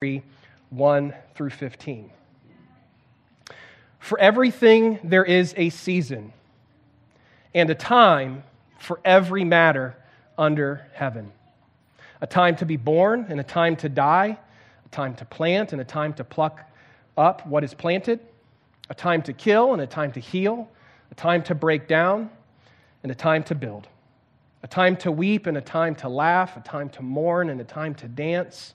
3 1 through 15. For everything there is a season and a time for every matter under heaven a time to be born and a time to die, a time to plant and a time to pluck up what is planted, a time to kill and a time to heal, a time to break down and a time to build, a time to weep and a time to laugh, a time to mourn and a time to dance,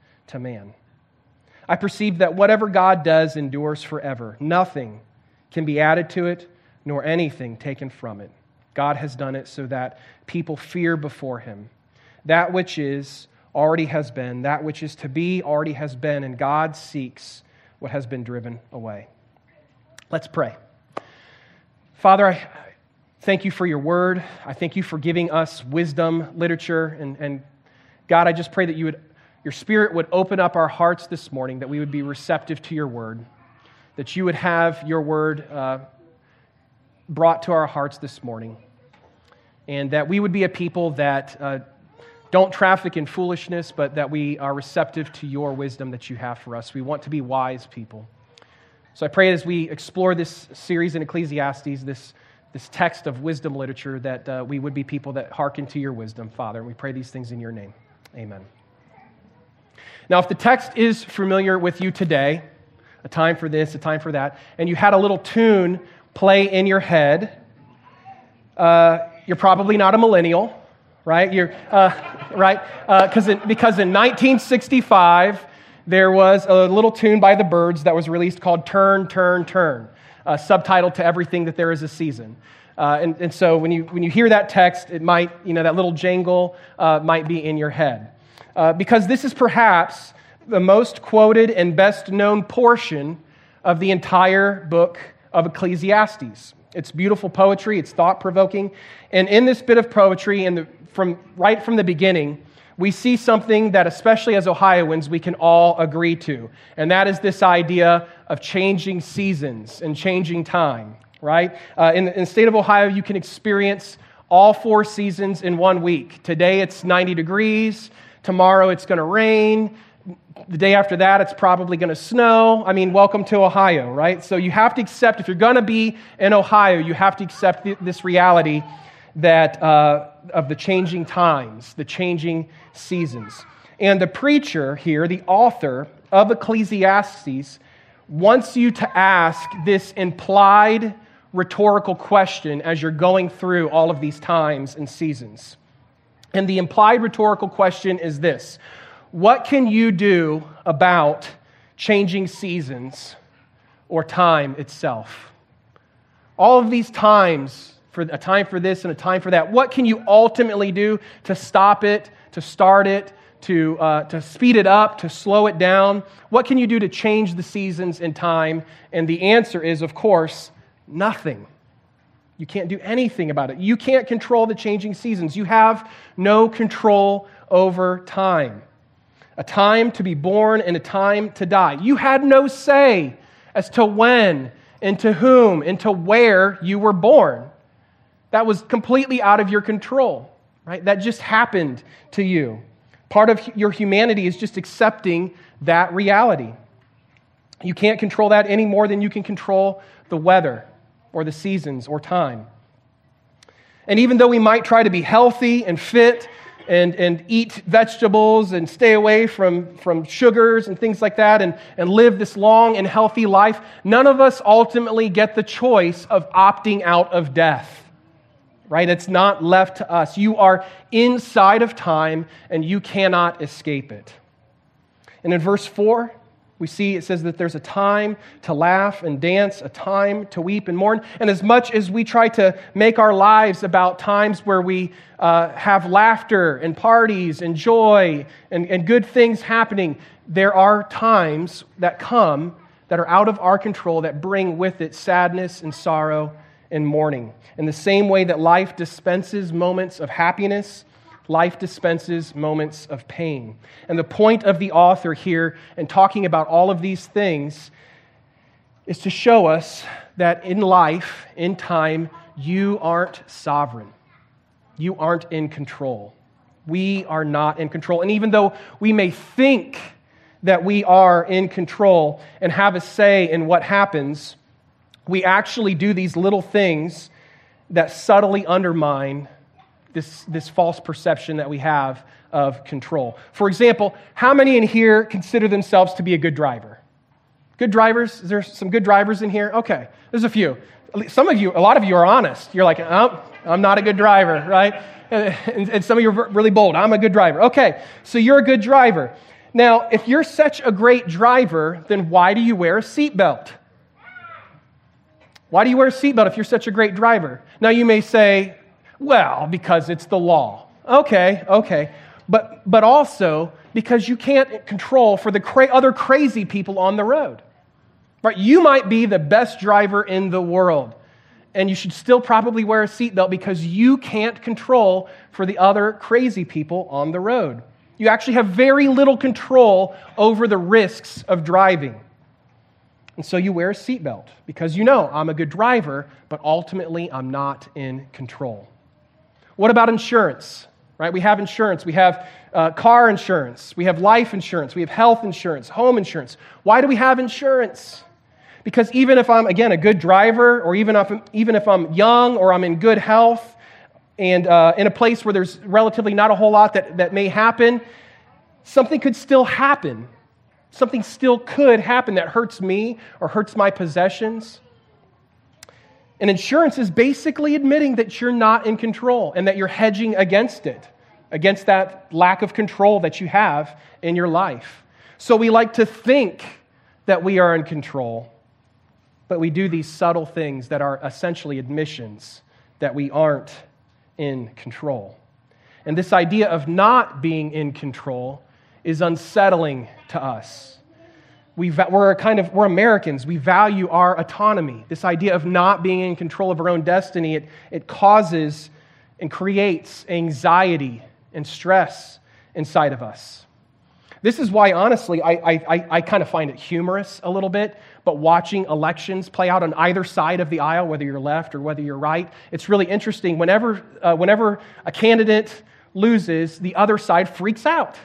to man. I perceive that whatever God does endures forever. Nothing can be added to it, nor anything taken from it. God has done it so that people fear before him. That which is already has been, that which is to be already has been, and God seeks what has been driven away. Let's pray. Father, I thank you for your word. I thank you for giving us wisdom, literature, and, and God, I just pray that you would, your spirit would open up our hearts this morning, that we would be receptive to your word, that you would have your word. Uh, brought to our hearts this morning. And that we would be a people that uh, don't traffic in foolishness, but that we are receptive to your wisdom that you have for us. We want to be wise people. So I pray as we explore this series in Ecclesiastes, this, this text of wisdom literature, that uh, we would be people that hearken to your wisdom, Father. And we pray these things in your name. Amen. Now, if the text is familiar with you today, a time for this, a time for that, and you had a little tune play in your head. Uh, you're probably not a millennial, right? You're, uh, right? Uh, in, because in 1965, there was a little tune by the Byrds that was released called Turn, Turn, Turn, uh, subtitled to everything that there is a season. Uh, and, and so when you, when you hear that text, it might, you know, that little jangle uh, might be in your head. Uh, because this is perhaps the most quoted and best known portion of the entire book of Ecclesiastes. It's beautiful poetry, it's thought provoking. And in this bit of poetry, and from, right from the beginning, we see something that, especially as Ohioans, we can all agree to. And that is this idea of changing seasons and changing time, right? Uh, in, in the state of Ohio, you can experience all four seasons in one week. Today it's 90 degrees, tomorrow it's going to rain, the day after that, it's probably going to snow. I mean, welcome to Ohio, right? So you have to accept, if you're going to be in Ohio, you have to accept this reality that uh, of the changing times, the changing seasons. And the preacher here, the author of Ecclesiastes, wants you to ask this implied rhetorical question as you're going through all of these times and seasons. And the implied rhetorical question is this what can you do about changing seasons or time itself? All of these times, for a time for this and a time for that, what can you ultimately do to stop it, to start it, to, uh, to speed it up, to slow it down? What can you do to change the seasons and time? And the answer is, of course, nothing. You can't do anything about it. You can't control the changing seasons. You have no control over time a time to be born and a time to die. You had no say as to when and to whom and to where you were born. That was completely out of your control, right? That just happened to you. Part of your humanity is just accepting that reality. You can't control that any more than you can control the weather or the seasons or time. And even though we might try to be healthy and fit and, and eat vegetables and stay away from, from sugars and things like that and, and live this long and healthy life, none of us ultimately get the choice of opting out of death. Right? It's not left to us. You are inside of time and you cannot escape it. And in verse 4, we see it says that there's a time to laugh and dance, a time to weep and mourn. And as much as we try to make our lives about times where we uh, have laughter and parties and joy and, and good things happening, there are times that come that are out of our control that bring with it sadness and sorrow and mourning. In the same way that life dispenses moments of happiness life dispenses moments of pain. And the point of the author here in talking about all of these things is to show us that in life, in time, you aren't sovereign. You aren't in control. We are not in control. And even though we may think that we are in control and have a say in what happens, we actually do these little things that subtly undermine this, this false perception that we have of control. For example, how many in here consider themselves to be a good driver? Good drivers? Is there some good drivers in here? Okay, there's a few. Some of you, a lot of you are honest. You're like, oh, I'm not a good driver, right? And, and some of you are really bold. I'm a good driver. Okay, so you're a good driver. Now, if you're such a great driver, then why do you wear a seatbelt? Why do you wear a seatbelt if you're such a great driver? Now, you may say, well, because it's the law. Okay, okay. But, but also because you can't control for the cra- other crazy people on the road. Right? You might be the best driver in the world, and you should still probably wear a seatbelt because you can't control for the other crazy people on the road. You actually have very little control over the risks of driving. And so you wear a seatbelt because you know I'm a good driver, but ultimately I'm not in control. What about insurance? Right? We have insurance. We have uh, car insurance. We have life insurance. We have health insurance, home insurance. Why do we have insurance? Because even if I'm, again, a good driver, or even if, even if I'm young or I'm in good health and uh, in a place where there's relatively not a whole lot that, that may happen, something could still happen. Something still could happen that hurts me or hurts my possessions. And insurance is basically admitting that you're not in control and that you're hedging against it, against that lack of control that you have in your life. So we like to think that we are in control, but we do these subtle things that are essentially admissions that we aren't in control. And this idea of not being in control is unsettling to us we, we're kind of we're Americans. We value our autonomy. This idea of not being in control of our own destiny, it, it causes and creates anxiety and stress inside of us. This is why, honestly, I, I, I kind of find it humorous a little bit, but watching elections play out on either side of the aisle, whether you're left or whether you're right, it's really interesting. Whenever, uh, whenever a candidate loses, the other side freaks out.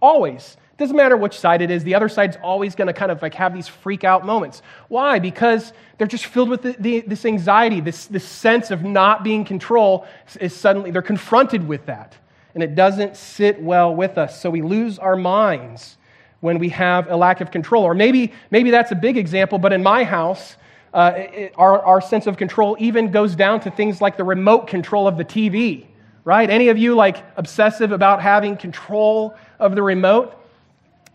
Always. Doesn't matter which side it is, the other side's always going to kind of like have these freak out moments. Why? Because they're just filled with the, the, this anxiety, this, this sense of not being control is suddenly, they're confronted with that. And it doesn't sit well with us. So we lose our minds when we have a lack of control. Or maybe, maybe that's a big example, but in my house, uh, it, our, our sense of control even goes down to things like the remote control of the TV, right? Any of you like obsessive about having control of the remote?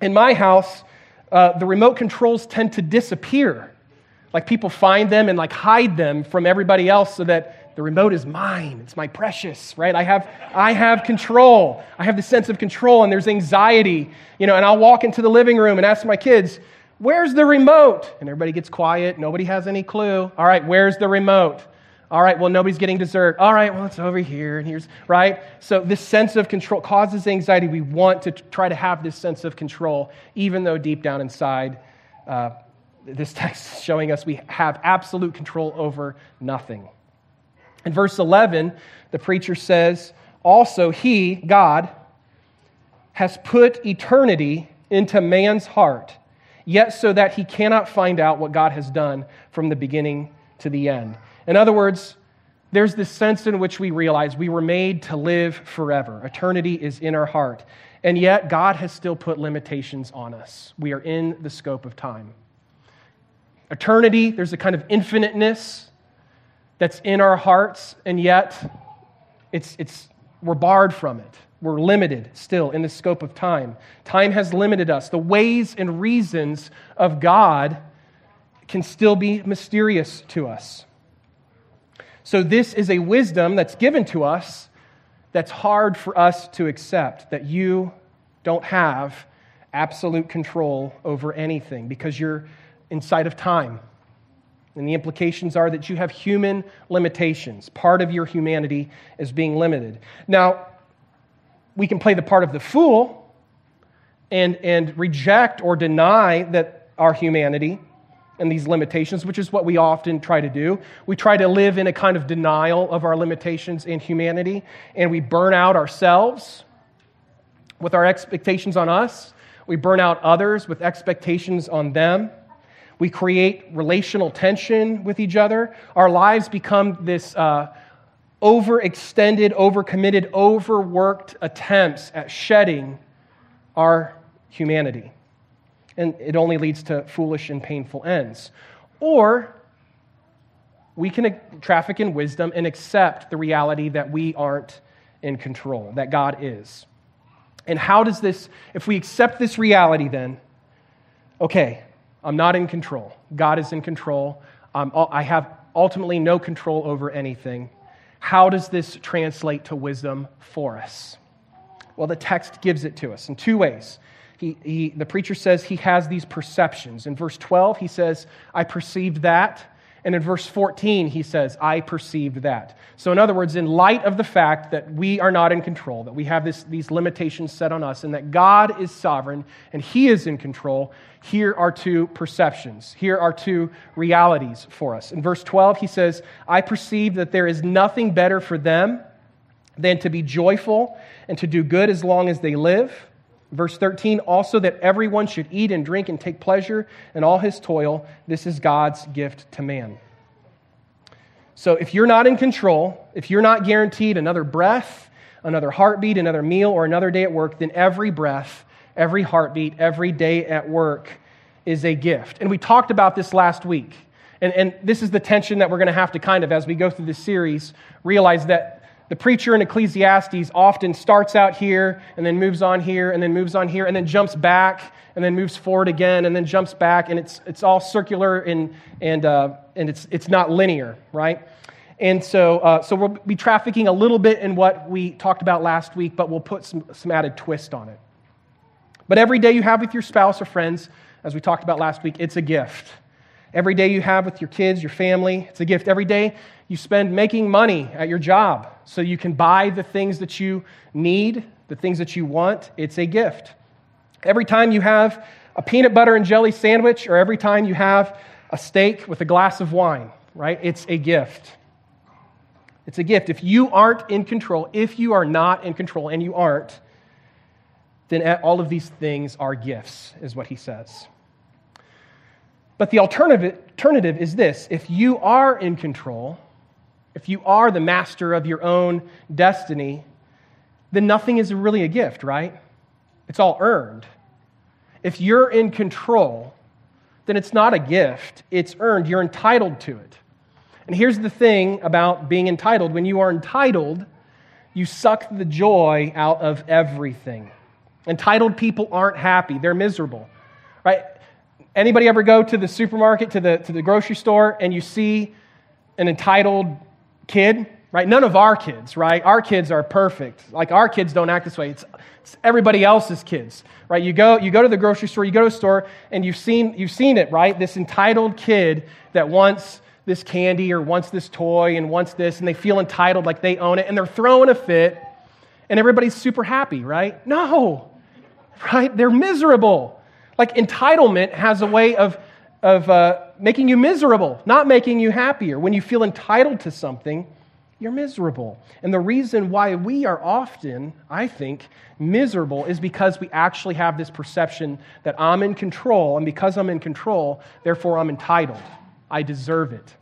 In my house, uh, the remote controls tend to disappear. Like people find them and like hide them from everybody else so that the remote is mine. It's my precious, right? I have, I have control. I have the sense of control and there's anxiety, you know, and I'll walk into the living room and ask my kids, where's the remote? And everybody gets quiet. Nobody has any clue. All right, where's the remote? All right, well, nobody's getting dessert. All right, well, it's over here, and here's, right? So, this sense of control causes anxiety. We want to try to have this sense of control, even though deep down inside, uh, this text is showing us we have absolute control over nothing. In verse 11, the preacher says, Also, he, God, has put eternity into man's heart, yet so that he cannot find out what God has done from the beginning to the end. In other words, there's this sense in which we realize we were made to live forever. Eternity is in our heart. And yet, God has still put limitations on us. We are in the scope of time. Eternity, there's a kind of infiniteness that's in our hearts, and yet it's, it's, we're barred from it. We're limited still in the scope of time. Time has limited us. The ways and reasons of God can still be mysterious to us. So, this is a wisdom that's given to us that's hard for us to accept that you don't have absolute control over anything because you're inside of time. And the implications are that you have human limitations. Part of your humanity is being limited. Now, we can play the part of the fool and, and reject or deny that our humanity and these limitations, which is what we often try to do. We try to live in a kind of denial of our limitations in humanity, and we burn out ourselves with our expectations on us. We burn out others with expectations on them. We create relational tension with each other. Our lives become this uh, overextended, overcommitted, overworked attempts at shedding our humanity and it only leads to foolish and painful ends. Or we can traffic in wisdom and accept the reality that we aren't in control, that God is. And how does this, if we accept this reality, then, okay, I'm not in control. God is in control. Um, I have ultimately no control over anything. How does this translate to wisdom for us? Well, the text gives it to us in two ways he, he, the preacher says he has these perceptions. In verse 12, he says, I perceived that. And in verse 14, he says, I perceived that. So, in other words, in light of the fact that we are not in control, that we have this, these limitations set on us, and that God is sovereign and he is in control, here are two perceptions. Here are two realities for us. In verse 12, he says, I perceive that there is nothing better for them than to be joyful and to do good as long as they live. Verse 13, also that everyone should eat and drink and take pleasure in all his toil. This is God's gift to man. So if you're not in control, if you're not guaranteed another breath, another heartbeat, another meal, or another day at work, then every breath, every heartbeat, every day at work is a gift. And we talked about this last week. And, and this is the tension that we're going to have to kind of, as we go through this series, realize that the preacher in Ecclesiastes often starts out here and then moves on here and then moves on here and then jumps back and then moves forward again and then jumps back and it's, it's all circular and, and, uh, and it's, it's not linear, right? And so, uh, so we'll be trafficking a little bit in what we talked about last week, but we'll put some, some added twist on it. But every day you have with your spouse or friends, as we talked about last week, it's a gift. Every day you have with your kids, your family, it's a gift. Every day you spend making money at your job so you can buy the things that you need, the things that you want. It's a gift. Every time you have a peanut butter and jelly sandwich, or every time you have a steak with a glass of wine, right? It's a gift. It's a gift. If you aren't in control, if you are not in control, and you aren't, then all of these things are gifts, is what he says. But the alternative, is this if you are in control, if you are the master of your own destiny, then nothing is really a gift, right? It's all earned. If you're in control, then it's not a gift, it's earned. You're entitled to it. And here's the thing about being entitled when you are entitled, you suck the joy out of everything. Entitled people aren't happy, they're miserable. Right? Anybody ever go to the supermarket, to the, to the grocery store, and you see an entitled kid, right? None of our kids, right? Our kids are perfect. Like our kids don't act this way. It's, it's everybody else's kids, right? You go, you go to the grocery store, you go to a store, and you've seen, you've seen it, right? This entitled kid that wants this candy or wants this toy and wants this, and they feel entitled like they own it, and they're throwing a fit, and everybody's super happy, right? No, right? They're miserable. Like entitlement has a way of of uh, making you miserable, not making you happier. When you feel entitled to something, you're miserable. And the reason why we are often, I think, miserable is because we actually have this perception that I'm in control, and because I'm in control, therefore I'm entitled. I deserve it.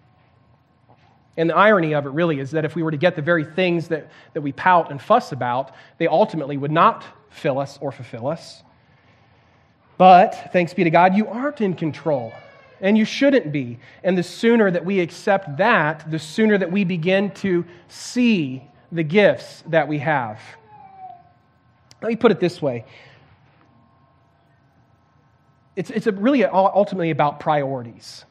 And the irony of it really is that if we were to get the very things that, that we pout and fuss about, they ultimately would not fill us or fulfill us. But thanks be to God, you aren't in control, and you shouldn't be. And the sooner that we accept that, the sooner that we begin to see the gifts that we have. Let me put it this way it's, it's really ultimately about priorities.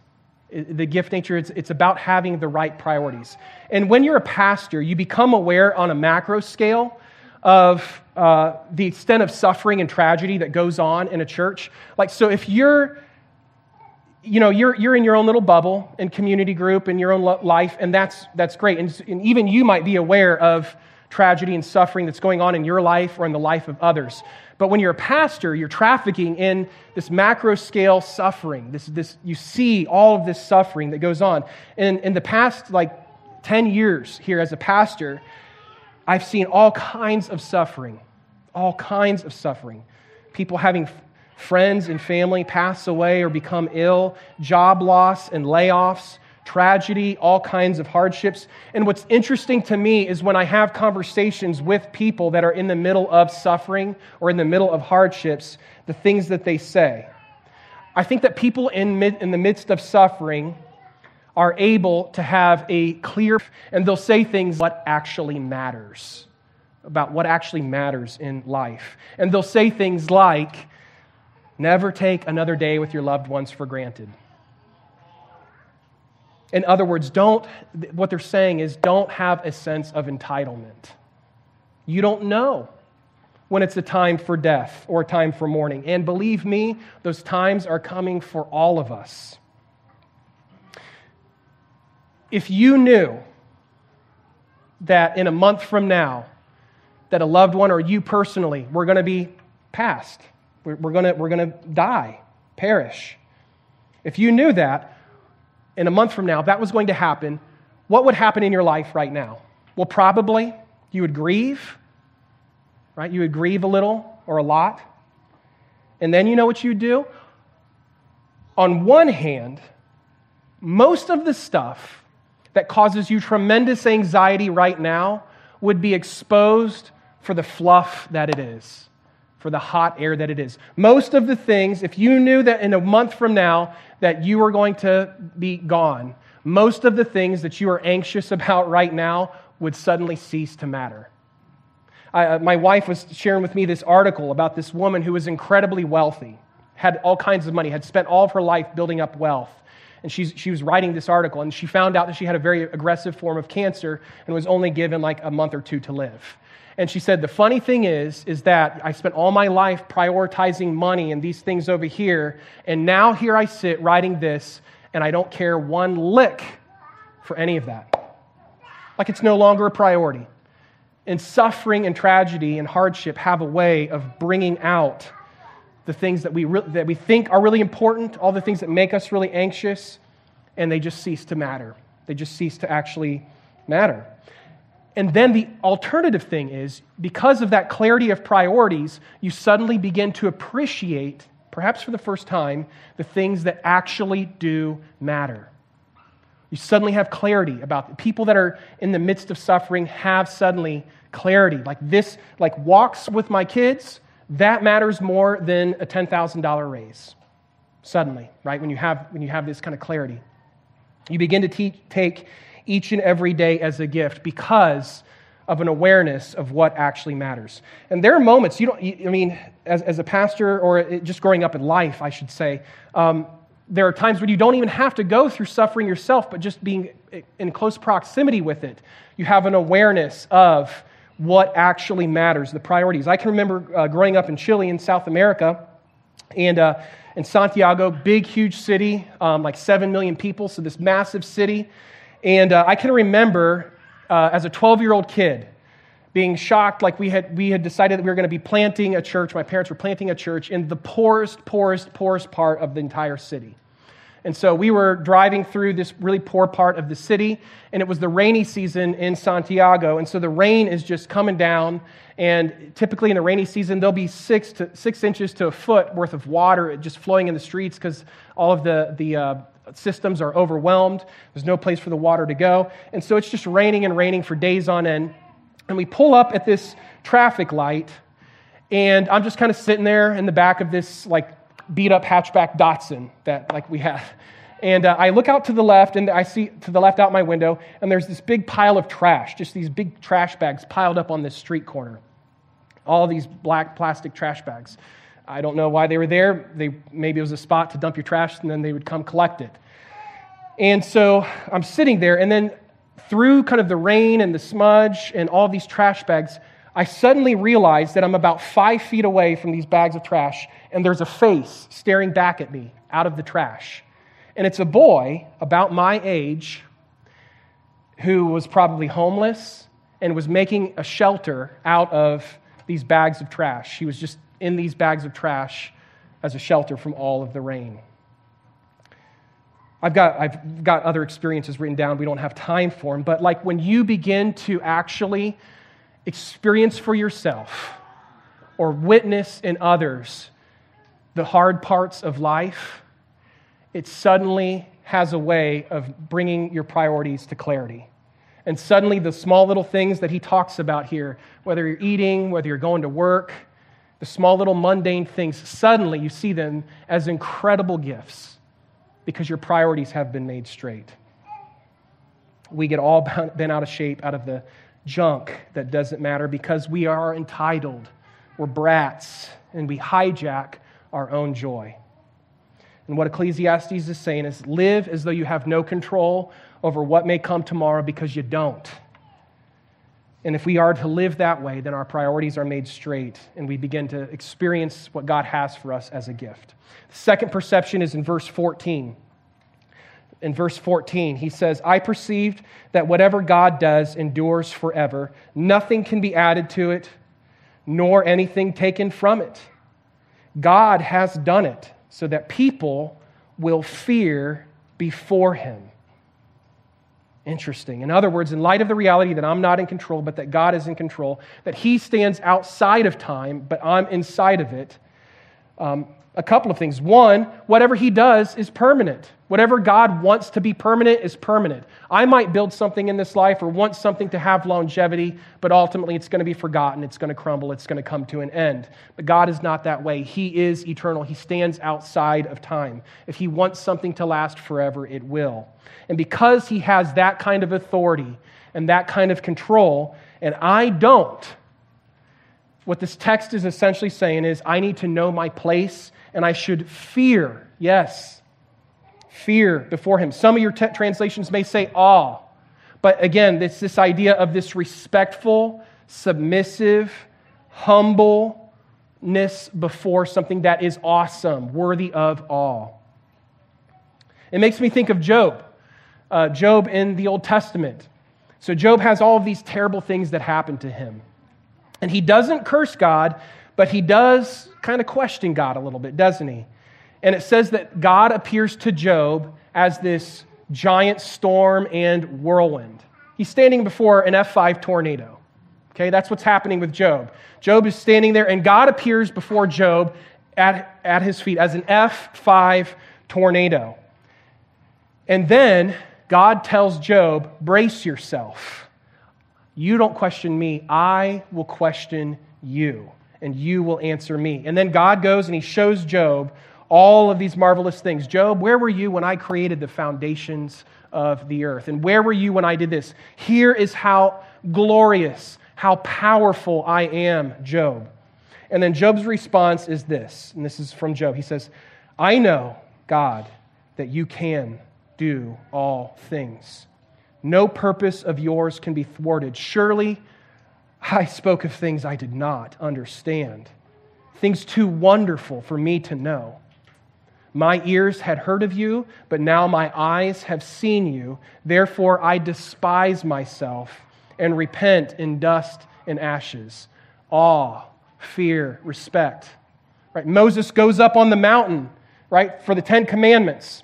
The gift nature, it's, it's about having the right priorities. And when you're a pastor, you become aware on a macro scale of uh, the extent of suffering and tragedy that goes on in a church. Like, so if you're, you know, you're, you're in your own little bubble and community group and your own life, and that's, that's great. And, and even you might be aware of tragedy and suffering that's going on in your life or in the life of others. But when you're a pastor, you're trafficking in this macro scale suffering. This, this, you see all of this suffering that goes on. And in the past, like 10 years here as a pastor, I've seen all kinds of suffering, all kinds of suffering. People having friends and family pass away or become ill, job loss and layoffs, tragedy, all kinds of hardships. And what's interesting to me is when I have conversations with people that are in the middle of suffering or in the middle of hardships, the things that they say. I think that people in, mid, in the midst of suffering are able to have a clear, and they'll say things what actually matters, about what actually matters in life. And they'll say things like, never take another day with your loved ones for granted. In other words, don't, what they're saying is don't have a sense of entitlement. You don't know when it's a time for death or a time for mourning. And believe me, those times are coming for all of us if you knew that in a month from now, that a loved one or you personally were going to be passed, we're, we're going we're to die, perish. If you knew that in a month from now, that was going to happen, what would happen in your life right now? Well, probably you would grieve, right? You would grieve a little or a lot. And then you know what you'd do? On one hand, most of the stuff that causes you tremendous anxiety right now would be exposed for the fluff that it is, for the hot air that it is. Most of the things, if you knew that in a month from now that you were going to be gone, most of the things that you are anxious about right now would suddenly cease to matter. I, uh, my wife was sharing with me this article about this woman who was incredibly wealthy, had all kinds of money, had spent all of her life building up wealth and she's, she was writing this article, and she found out that she had a very aggressive form of cancer and was only given like a month or two to live. And she said, The funny thing is, is that I spent all my life prioritizing money and these things over here, and now here I sit writing this, and I don't care one lick for any of that. Like it's no longer a priority. And suffering and tragedy and hardship have a way of bringing out the things that we, re- that we think are really important, all the things that make us really anxious, and they just cease to matter. They just cease to actually matter. And then the alternative thing is because of that clarity of priorities, you suddenly begin to appreciate, perhaps for the first time, the things that actually do matter. You suddenly have clarity about the people that are in the midst of suffering have suddenly clarity. Like this, like walks with my kids, that matters more than a $10,000 raise. Suddenly, right? When you have, when you have this kind of clarity, you begin to te- take each and every day as a gift because of an awareness of what actually matters. And there are moments, you don't, I mean, as, as a pastor or just growing up in life, I should say, um, there are times when you don't even have to go through suffering yourself, but just being in close proximity with it. You have an awareness of what actually matters, the priorities. I can remember uh, growing up in Chile in South America, and uh, in Santiago, big, huge city, um, like 7 million people, so this massive city. And uh, I can remember uh, as a 12 year old kid being shocked, like we had, we had decided that we were going to be planting a church. My parents were planting a church in the poorest, poorest, poorest part of the entire city. And so we were driving through this really poor part of the city, and it was the rainy season in Santiago. And so the rain is just coming down. And typically in the rainy season, there'll be six, to, six inches to a foot worth of water just flowing in the streets because all of the, the, uh, systems are overwhelmed. There's no place for the water to go. And so it's just raining and raining for days on end. And we pull up at this traffic light, and I'm just kind of sitting there in the back of this like beat up hatchback Datsun that like we have. And uh, I look out to the left, and I see to the left out my window, and there's this big pile of trash, just these big trash bags piled up on this street corner. All these black plastic trash bags. I don't know why they were there. They, maybe it was a spot to dump your trash, and then they would come collect it. And so I'm sitting there, and then through kind of the rain and the smudge and all these trash bags, I suddenly realize that I'm about five feet away from these bags of trash, and there's a face staring back at me out of the trash. And it's a boy about my age who was probably homeless and was making a shelter out of these bags of trash. He was just in these bags of trash as a shelter from all of the rain. I've got, I've got other experiences written down. We don't have time for them. But like when you begin to actually experience for yourself or witness in others the hard parts of life, it suddenly has a way of bringing your priorities to clarity. And suddenly, the small little things that he talks about here, whether you're eating, whether you're going to work, the small little mundane things, suddenly you see them as incredible gifts because your priorities have been made straight. We get all bent out of shape out of the junk that doesn't matter because we are entitled. We're brats and we hijack our own joy. And what Ecclesiastes is saying is live as though you have no control over what may come tomorrow because you don't. And if we are to live that way, then our priorities are made straight and we begin to experience what God has for us as a gift. The second perception is in verse 14 in verse 14, he says, I perceived that whatever God does endures forever. Nothing can be added to it, nor anything taken from it. God has done it so that people will fear before him. Interesting. In other words, in light of the reality that I'm not in control, but that God is in control, that he stands outside of time, but I'm inside of it, um, a couple of things. One, whatever he does is permanent. Whatever God wants to be permanent is permanent. I might build something in this life or want something to have longevity, but ultimately it's going to be forgotten, it's going to crumble, it's going to come to an end. But God is not that way. He is eternal, He stands outside of time. If He wants something to last forever, it will. And because He has that kind of authority and that kind of control, and I don't, what this text is essentially saying is I need to know my place and I should fear, yes, fear before him. Some of your t- translations may say awe, but again, it's this idea of this respectful, submissive, humbleness before something that is awesome, worthy of awe. It makes me think of Job. Uh, Job in the Old Testament. So, Job has all of these terrible things that happen to him. And he doesn't curse God, but he does kind of question God a little bit, doesn't he? And it says that God appears to Job as this giant storm and whirlwind. He's standing before an F5 tornado. Okay, that's what's happening with Job. Job is standing there, and God appears before Job at, at his feet as an F5 tornado. And then God tells Job, Brace yourself. You don't question me, I will question you and you will answer me. And then God goes and he shows Job all of these marvelous things. Job, where were you when I created the foundations of the earth? And where were you when I did this? Here is how glorious, how powerful I am, Job. And then Job's response is this, and this is from Job. He says, I know, God, that you can do all things. No purpose of yours can be thwarted. Surely I spoke of things I did not understand, things too wonderful for me to know. My ears had heard of you, but now my eyes have seen you. Therefore, I despise myself and repent in dust and ashes. Awe, fear, respect. Right? Moses goes up on the mountain, right, for the Ten Commandments.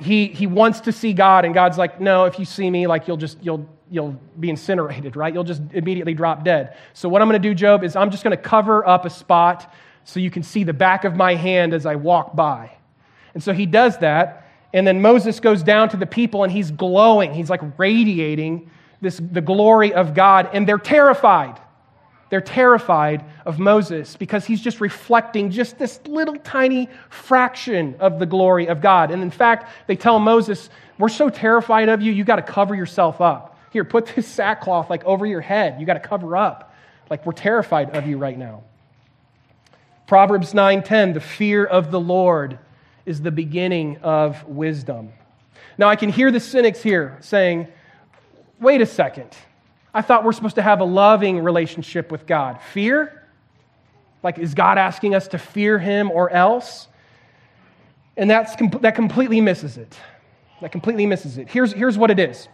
He, he wants to see God, and God's like, no, if you see me, like you'll just you'll you'll be incinerated, right? You'll just immediately drop dead. So, what I'm going to do, Job, is I'm just going to cover up a spot so you can see the back of my hand as I walk by. And so he does that. And then Moses goes down to the people and he's glowing. He's like radiating this, the glory of God. And they're terrified. They're terrified of Moses because he's just reflecting just this little tiny fraction of the glory of God. And in fact, they tell Moses, We're so terrified of you, you got to cover yourself up. Here, put this sackcloth like over your head. You got to cover up. Like we're terrified of you right now. Proverbs 9:10, the fear of the Lord is the beginning of wisdom. Now I can hear the cynics here saying, wait a second. I thought we're supposed to have a loving relationship with God. Fear? Like, is God asking us to fear Him or else? And that's, that completely misses it. That completely misses it. Here's, here's what it is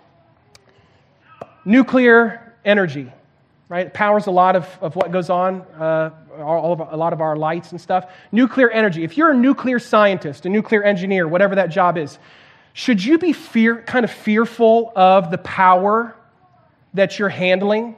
nuclear energy, right? It powers a lot of, of what goes on, uh, all of, a lot of our lights and stuff. Nuclear energy. If you're a nuclear scientist, a nuclear engineer, whatever that job is, should you be fear, kind of fearful of the power that you're handling?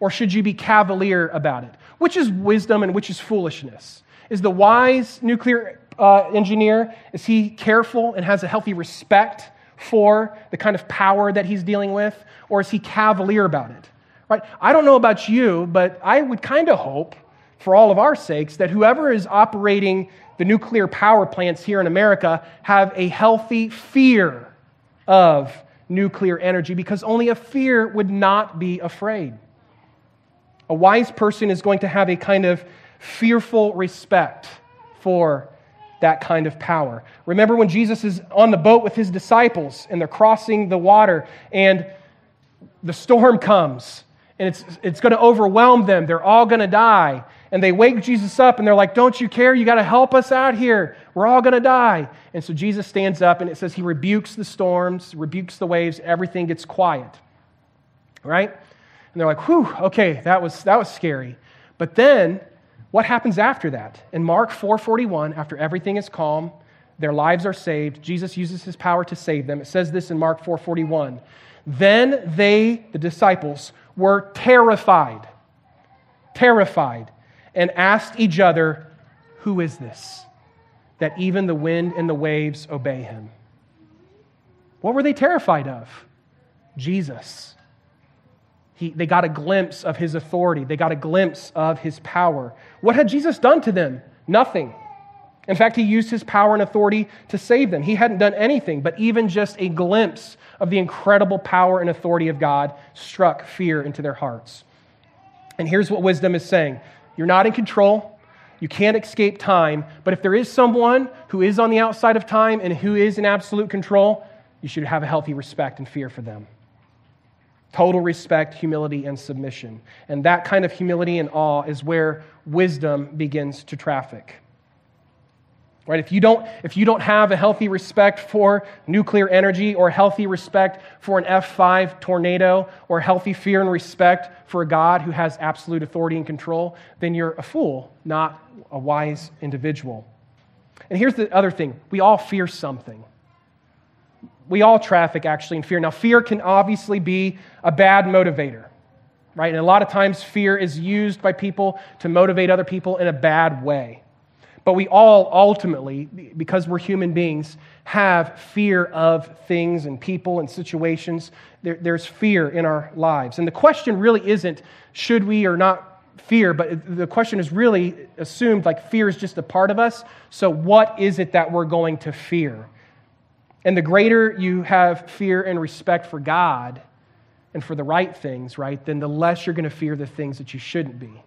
Or should you be cavalier about it? Which is wisdom and which is foolishness? Is the wise nuclear uh, engineer, is he careful and has a healthy respect for the kind of power that he's dealing with? Or is he cavalier about it? Right? I don't know about you, but I would kind of hope, for all of our sakes, that whoever is operating the nuclear power plants here in America have a healthy fear of nuclear energy because only a fear would not be afraid. A wise person is going to have a kind of fearful respect for that kind of power. Remember when Jesus is on the boat with his disciples and they're crossing the water and the storm comes and it's, it's going to overwhelm them. They're all going to die. And they wake Jesus up and they're like, Don't you care? You got to help us out here. We're all going to die. And so Jesus stands up and it says he rebukes the storms, rebukes the waves, everything gets quiet. Right? And they're like, Whew, okay, that was, that was scary. But then what happens after that? In Mark 4:41, after everything is calm, their lives are saved. Jesus uses his power to save them. It says this in Mark 4:41. Then they, the disciples, were terrified. Terrified and asked each other, Who is this? That even the wind and the waves obey him. What were they terrified of? Jesus. He, they got a glimpse of his authority, they got a glimpse of his power. What had Jesus done to them? Nothing. In fact, he used his power and authority to save them. He hadn't done anything, but even just a glimpse of the incredible power and authority of God struck fear into their hearts. And here's what wisdom is saying you're not in control. You can't escape time. But if there is someone who is on the outside of time and who is in absolute control, you should have a healthy respect and fear for them. Total respect, humility, and submission. And that kind of humility and awe is where wisdom begins to traffic. Right? If you, don't, if you don't have a healthy respect for nuclear energy or healthy respect for an F5 tornado or healthy fear and respect for a God who has absolute authority and control, then you're a fool, not a wise individual. And here's the other thing we all fear something. We all traffic actually in fear. Now, fear can obviously be a bad motivator, right? And a lot of times, fear is used by people to motivate other people in a bad way. But we all ultimately, because we're human beings, have fear of things and people and situations. There, there's fear in our lives. And the question really isn't should we or not fear, but the question is really assumed like fear is just a part of us. So, what is it that we're going to fear? And the greater you have fear and respect for God and for the right things, right, then the less you're going to fear the things that you shouldn't be.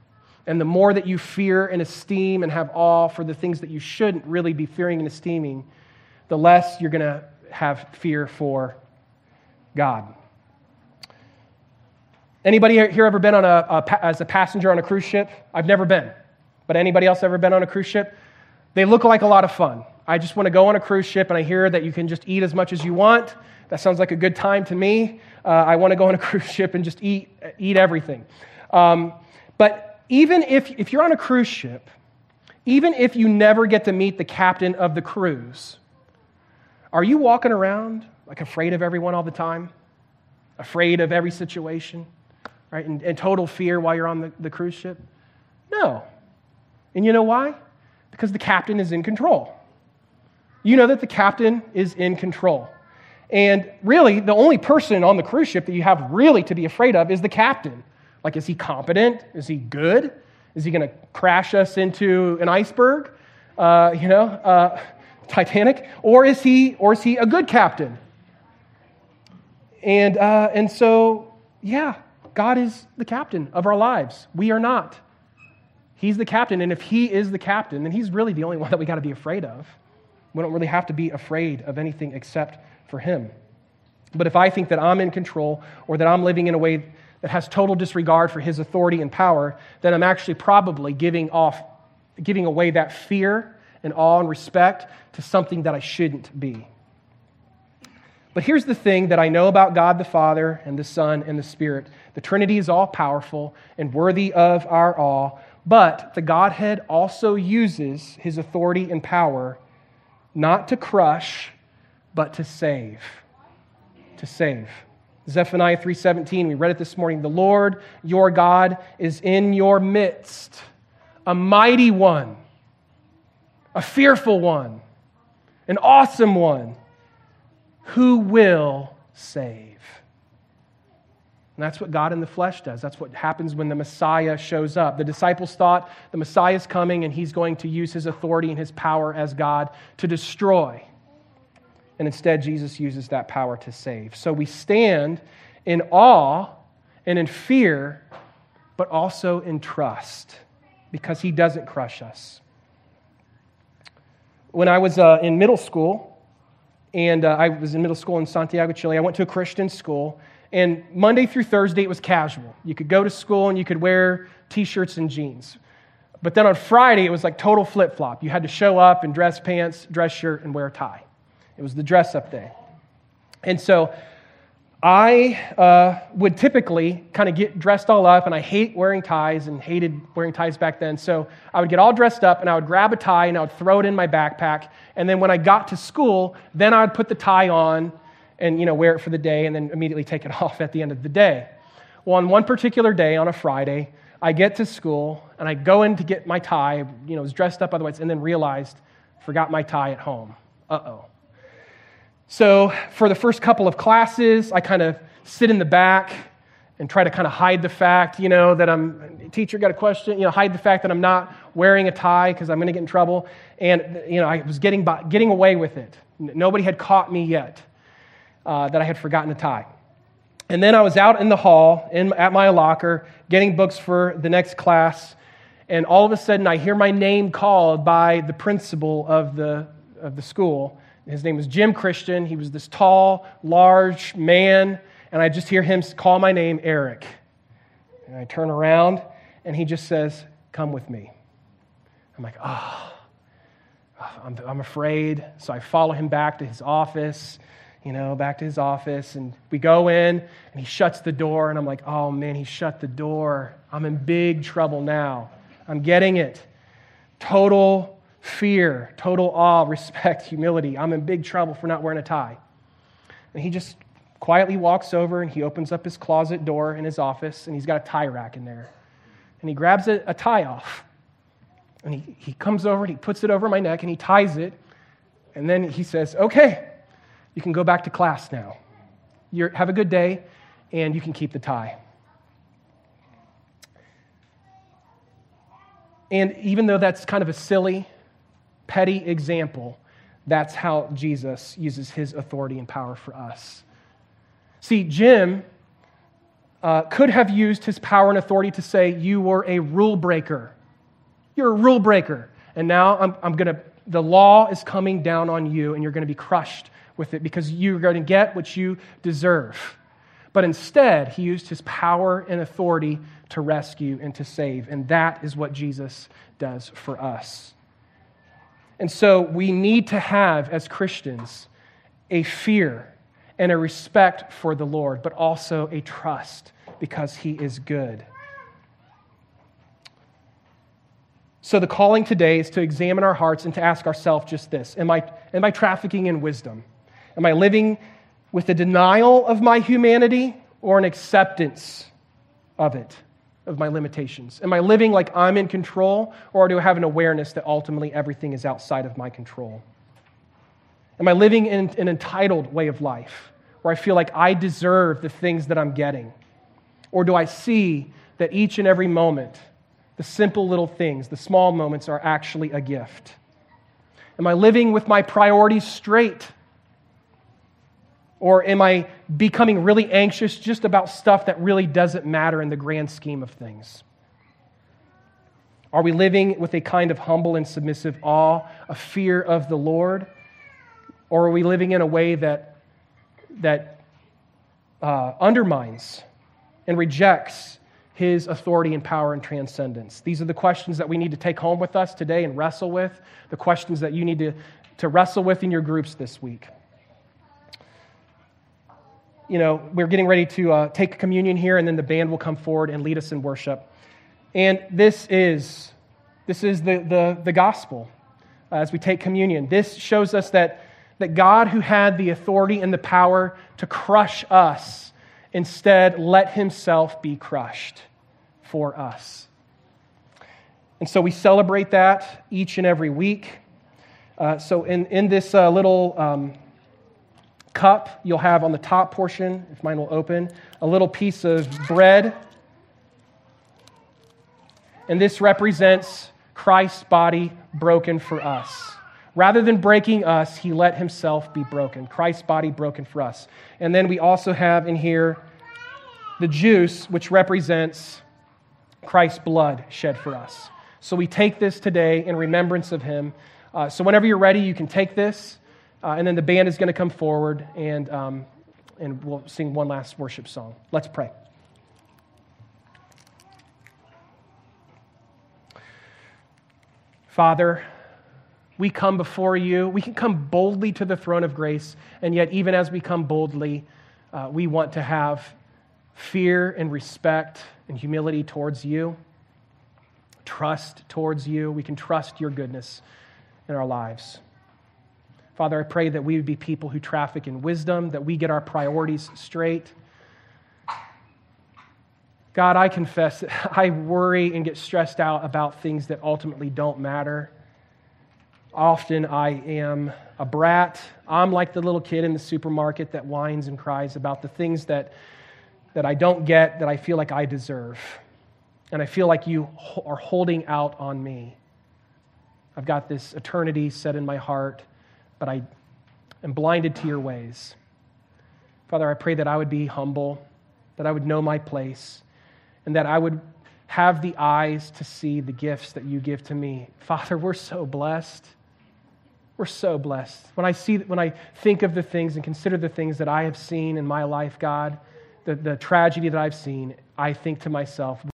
And the more that you fear and esteem and have awe for the things that you shouldn't really be fearing and esteeming, the less you're going to have fear for God. Anybody here ever been on a, a, as a passenger on a cruise ship? I've never been. But anybody else ever been on a cruise ship? They look like a lot of fun. I just want to go on a cruise ship and I hear that you can just eat as much as you want. That sounds like a good time to me. Uh, I want to go on a cruise ship and just eat, eat everything. Um, but even if, if you're on a cruise ship, even if you never get to meet the captain of the cruise, are you walking around like afraid of everyone all the time? Afraid of every situation? Right? In, in total fear while you're on the, the cruise ship? No. And you know why? Because the captain is in control. you know that the captain is in control. And really, the only person on the cruise ship that you have really to be afraid of is the captain. Like, is he competent? Is he good? Is he going to crash us into an iceberg? Uh, you know, uh, Titanic? Or is he, or is he a good captain? And, uh, and so, yeah, God is the captain of our lives. We are not. He's the captain. And if he is the captain, then he's really the only one that we got to be afraid of. We don't really have to be afraid of anything except for him. But if I think that I'm in control or that I'm living in a way that has total disregard for his authority and power, then I'm actually probably giving off giving away that fear and awe and respect to something that I shouldn't be. But here's the thing that I know about God the Father and the Son and the Spirit the Trinity is all powerful and worthy of our awe, but the Godhead also uses his authority and power not to crush, but to save. To save. Zephaniah 3:17, we read it this morning. The Lord your God is in your midst, a mighty one, a fearful one, an awesome one who will save. And that's what God in the flesh does. That's what happens when the Messiah shows up. The disciples thought the Messiah is coming and he's going to use his authority and his power as God to destroy. And instead, Jesus uses that power to save. So we stand in awe and in fear, but also in trust because he doesn't crush us. When I was uh, in middle school, and uh, I was in middle school in Santiago, Chile, I went to a Christian school. And Monday through Thursday, it was casual. You could go to school and you could wear t shirts and jeans. But then on Friday, it was like total flip flop. You had to show up in dress pants, dress shirt, and wear a tie. It was the dress up day. And so I uh, would typically kind of get dressed all up, and I hate wearing ties and hated wearing ties back then. So I would get all dressed up, and I would grab a tie and I would throw it in my backpack. And then when I got to school, then I would put the tie on and you know, wear it for the day and then immediately take it off at the end of the day. Well, on one particular day, on a Friday, I get to school and I go in to get my tie, you know, was dressed up otherwise, and then realized, forgot my tie at home. Uh oh. So, for the first couple of classes, I kind of sit in the back and try to kind of hide the fact, you know, that I'm, teacher got a question, you know, hide the fact that I'm not wearing a tie because I'm going to get in trouble. And, you know, I was getting, by, getting away with it. Nobody had caught me yet uh, that I had forgotten a tie. And then I was out in the hall in, at my locker getting books for the next class. And all of a sudden, I hear my name called by the principal of the, of the school. His name was Jim Christian. He was this tall, large man, and I just hear him call my name, Eric. And I turn around, and he just says, Come with me. I'm like, Oh, I'm, I'm afraid. So I follow him back to his office, you know, back to his office, and we go in, and he shuts the door, and I'm like, Oh man, he shut the door. I'm in big trouble now. I'm getting it. Total fear, total awe, respect, humility. I'm in big trouble for not wearing a tie. And he just quietly walks over and he opens up his closet door in his office and he's got a tie rack in there. And he grabs a, a tie off. And he, he comes over and he puts it over my neck and he ties it. And then he says, Okay, you can go back to class now. You're, have a good day and you can keep the tie. And even though that's kind of a silly petty example, that's how Jesus uses his authority and power for us. See, Jim uh, could have used his power and authority to say, You were a rule breaker. You're a rule breaker. And now I'm, I'm going to, the law is coming down on you, and you're going to be crushed with it because you're going to get what you deserve. But instead, he used his power and authority to rescue and to save. And that is what Jesus does for us. And so we need to have, as Christians, a fear and a respect for the Lord, but also a trust because he is good. So the calling today is to examine our hearts and to ask ourselves just this Am I, am I trafficking in wisdom? Am I living with a denial of my humanity or an acceptance of it? Of my limitations? Am I living like I'm in control, or do I have an awareness that ultimately everything is outside of my control? Am I living in an entitled way of life where I feel like I deserve the things that I'm getting? Or do I see that each and every moment, the simple little things, the small moments, are actually a gift? Am I living with my priorities straight? Or am I becoming really anxious just about stuff that really doesn't matter in the grand scheme of things? Are we living with a kind of humble and submissive awe, a fear of the Lord? Or are we living in a way that, that uh, undermines and rejects his authority and power and transcendence? These are the questions that we need to take home with us today and wrestle with, the questions that you need to, to wrestle with in your groups this week. You know, we're getting ready to uh, take communion here, and then the band will come forward and lead us in worship. And this is, this is the, the, the gospel uh, as we take communion. This shows us that, that God, who had the authority and the power to crush us, instead let himself be crushed for us. And so we celebrate that each and every week. Uh, so in, in this uh, little um, cup, you'll have on the top portion, if mine will open, a little piece of bread and this represents Christ's body broken for us. Rather than breaking us, he let himself be broken. Christ's body broken for us. And then we also have in here the juice, which represents Christ's blood shed for us. So we take this today in remembrance of him. Uh, so whenever you're ready, you can take this, uh, and then the band is going to come forward, and, um, and we'll sing one last worship song. Let's pray. Father, we come before you. We can come boldly to the throne of grace, and yet, even as we come boldly, uh, we want to have fear and respect and humility towards you, trust towards you. We can trust your goodness in our lives. Father, I pray that we would be people who traffic in wisdom, that we get our priorities straight God, I confess that I worry and get stressed out about things that ultimately don't matter. Often I am a brat. I'm like the little kid in the supermarket that whines and cries about the things that, that I don't get that I feel like I deserve. And I feel like you are holding out on me. I've got this eternity set in my heart, but I am blinded to your ways. Father, I pray that I would be humble, that I would know my place and that I would have the eyes to see the gifts that you give to me. Father, we're so blessed. We're so blessed. When I see when I think of the things and consider the things that I have seen in my life, God, the, the tragedy that I've seen, I think to myself,